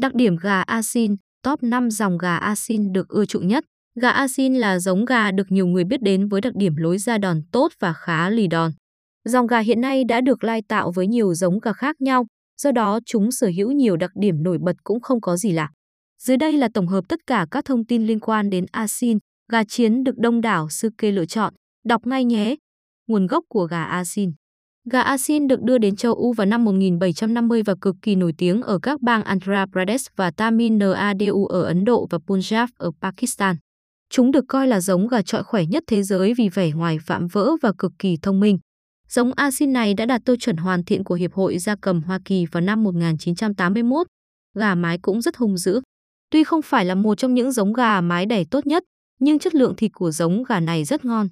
Đặc điểm gà Asin, top 5 dòng gà Asin được ưa chuộng nhất. Gà Asin là giống gà được nhiều người biết đến với đặc điểm lối ra đòn tốt và khá lì đòn. Dòng gà hiện nay đã được lai tạo với nhiều giống gà khác nhau, do đó chúng sở hữu nhiều đặc điểm nổi bật cũng không có gì lạ. Dưới đây là tổng hợp tất cả các thông tin liên quan đến Asin, gà chiến được đông đảo sư kê lựa chọn. Đọc ngay nhé! Nguồn gốc của gà Asin Gà Asin được đưa đến châu Âu vào năm 1750 và cực kỳ nổi tiếng ở các bang Andhra Pradesh và Tamil Nadu ở Ấn Độ và Punjab ở Pakistan. Chúng được coi là giống gà trọi khỏe nhất thế giới vì vẻ ngoài vạm vỡ và cực kỳ thông minh. Giống Asin này đã đạt tiêu chuẩn hoàn thiện của Hiệp hội Gia cầm Hoa Kỳ vào năm 1981. Gà mái cũng rất hung dữ. Tuy không phải là một trong những giống gà mái đẻ tốt nhất, nhưng chất lượng thịt của giống gà này rất ngon.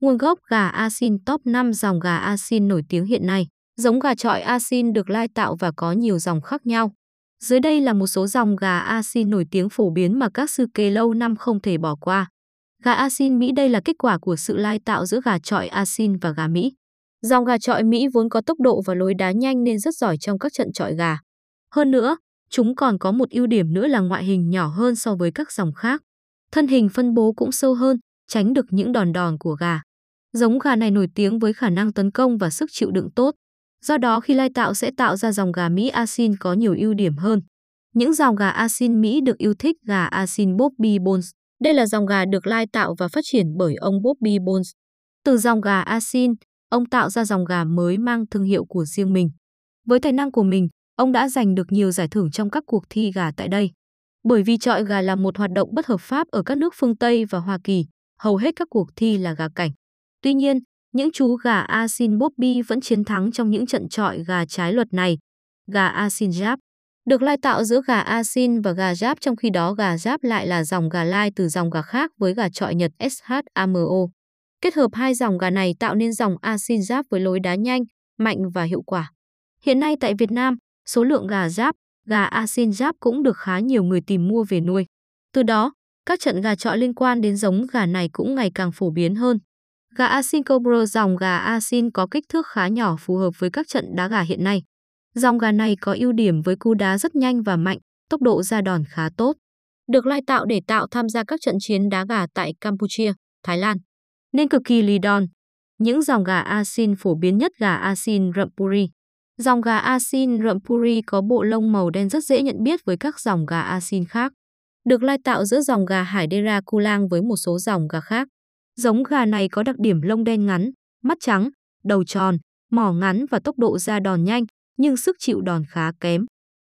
Nguồn gốc gà Asin top 5 dòng gà Asin nổi tiếng hiện nay. Giống gà trọi Asin được lai tạo và có nhiều dòng khác nhau. Dưới đây là một số dòng gà Asin nổi tiếng phổ biến mà các sư kê lâu năm không thể bỏ qua. Gà Asin Mỹ đây là kết quả của sự lai tạo giữa gà trọi Asin và gà Mỹ. Dòng gà trọi Mỹ vốn có tốc độ và lối đá nhanh nên rất giỏi trong các trận trọi gà. Hơn nữa, chúng còn có một ưu điểm nữa là ngoại hình nhỏ hơn so với các dòng khác. Thân hình phân bố cũng sâu hơn, tránh được những đòn đòn của gà. Giống gà này nổi tiếng với khả năng tấn công và sức chịu đựng tốt. Do đó khi lai tạo sẽ tạo ra dòng gà Mỹ Asin có nhiều ưu điểm hơn. Những dòng gà Asin Mỹ được yêu thích gà Asin Bobby Bones. Đây là dòng gà được lai tạo và phát triển bởi ông Bobby Bones. Từ dòng gà Asin, ông tạo ra dòng gà mới mang thương hiệu của riêng mình. Với tài năng của mình, ông đã giành được nhiều giải thưởng trong các cuộc thi gà tại đây. Bởi vì trọi gà là một hoạt động bất hợp pháp ở các nước phương Tây và Hoa Kỳ, hầu hết các cuộc thi là gà cảnh. Tuy nhiên, những chú gà Asin Bobby vẫn chiến thắng trong những trận trọi gà trái luật này. Gà Asin Giáp được lai tạo giữa gà Asin và gà Giáp trong khi đó gà Giáp lại là dòng gà lai từ dòng gà khác với gà trọi Nhật SHAMO. Kết hợp hai dòng gà này tạo nên dòng Asin Giáp với lối đá nhanh, mạnh và hiệu quả. Hiện nay tại Việt Nam, số lượng gà Giáp, gà Asin Giáp cũng được khá nhiều người tìm mua về nuôi. Từ đó, các trận gà trọi liên quan đến giống gà này cũng ngày càng phổ biến hơn. Gà Asin Cobra dòng gà Asin có kích thước khá nhỏ phù hợp với các trận đá gà hiện nay. Dòng gà này có ưu điểm với cú đá rất nhanh và mạnh, tốc độ ra đòn khá tốt. Được lai tạo để tạo tham gia các trận chiến đá gà tại Campuchia, Thái Lan. Nên cực kỳ lì đòn. Những dòng gà Asin phổ biến nhất gà Asin Rampuri. Dòng gà Asin Rampuri có bộ lông màu đen rất dễ nhận biết với các dòng gà Asin khác. Được lai tạo giữa dòng gà Hải Dera Kulang với một số dòng gà khác. Giống gà này có đặc điểm lông đen ngắn, mắt trắng, đầu tròn, mỏ ngắn và tốc độ ra đòn nhanh, nhưng sức chịu đòn khá kém.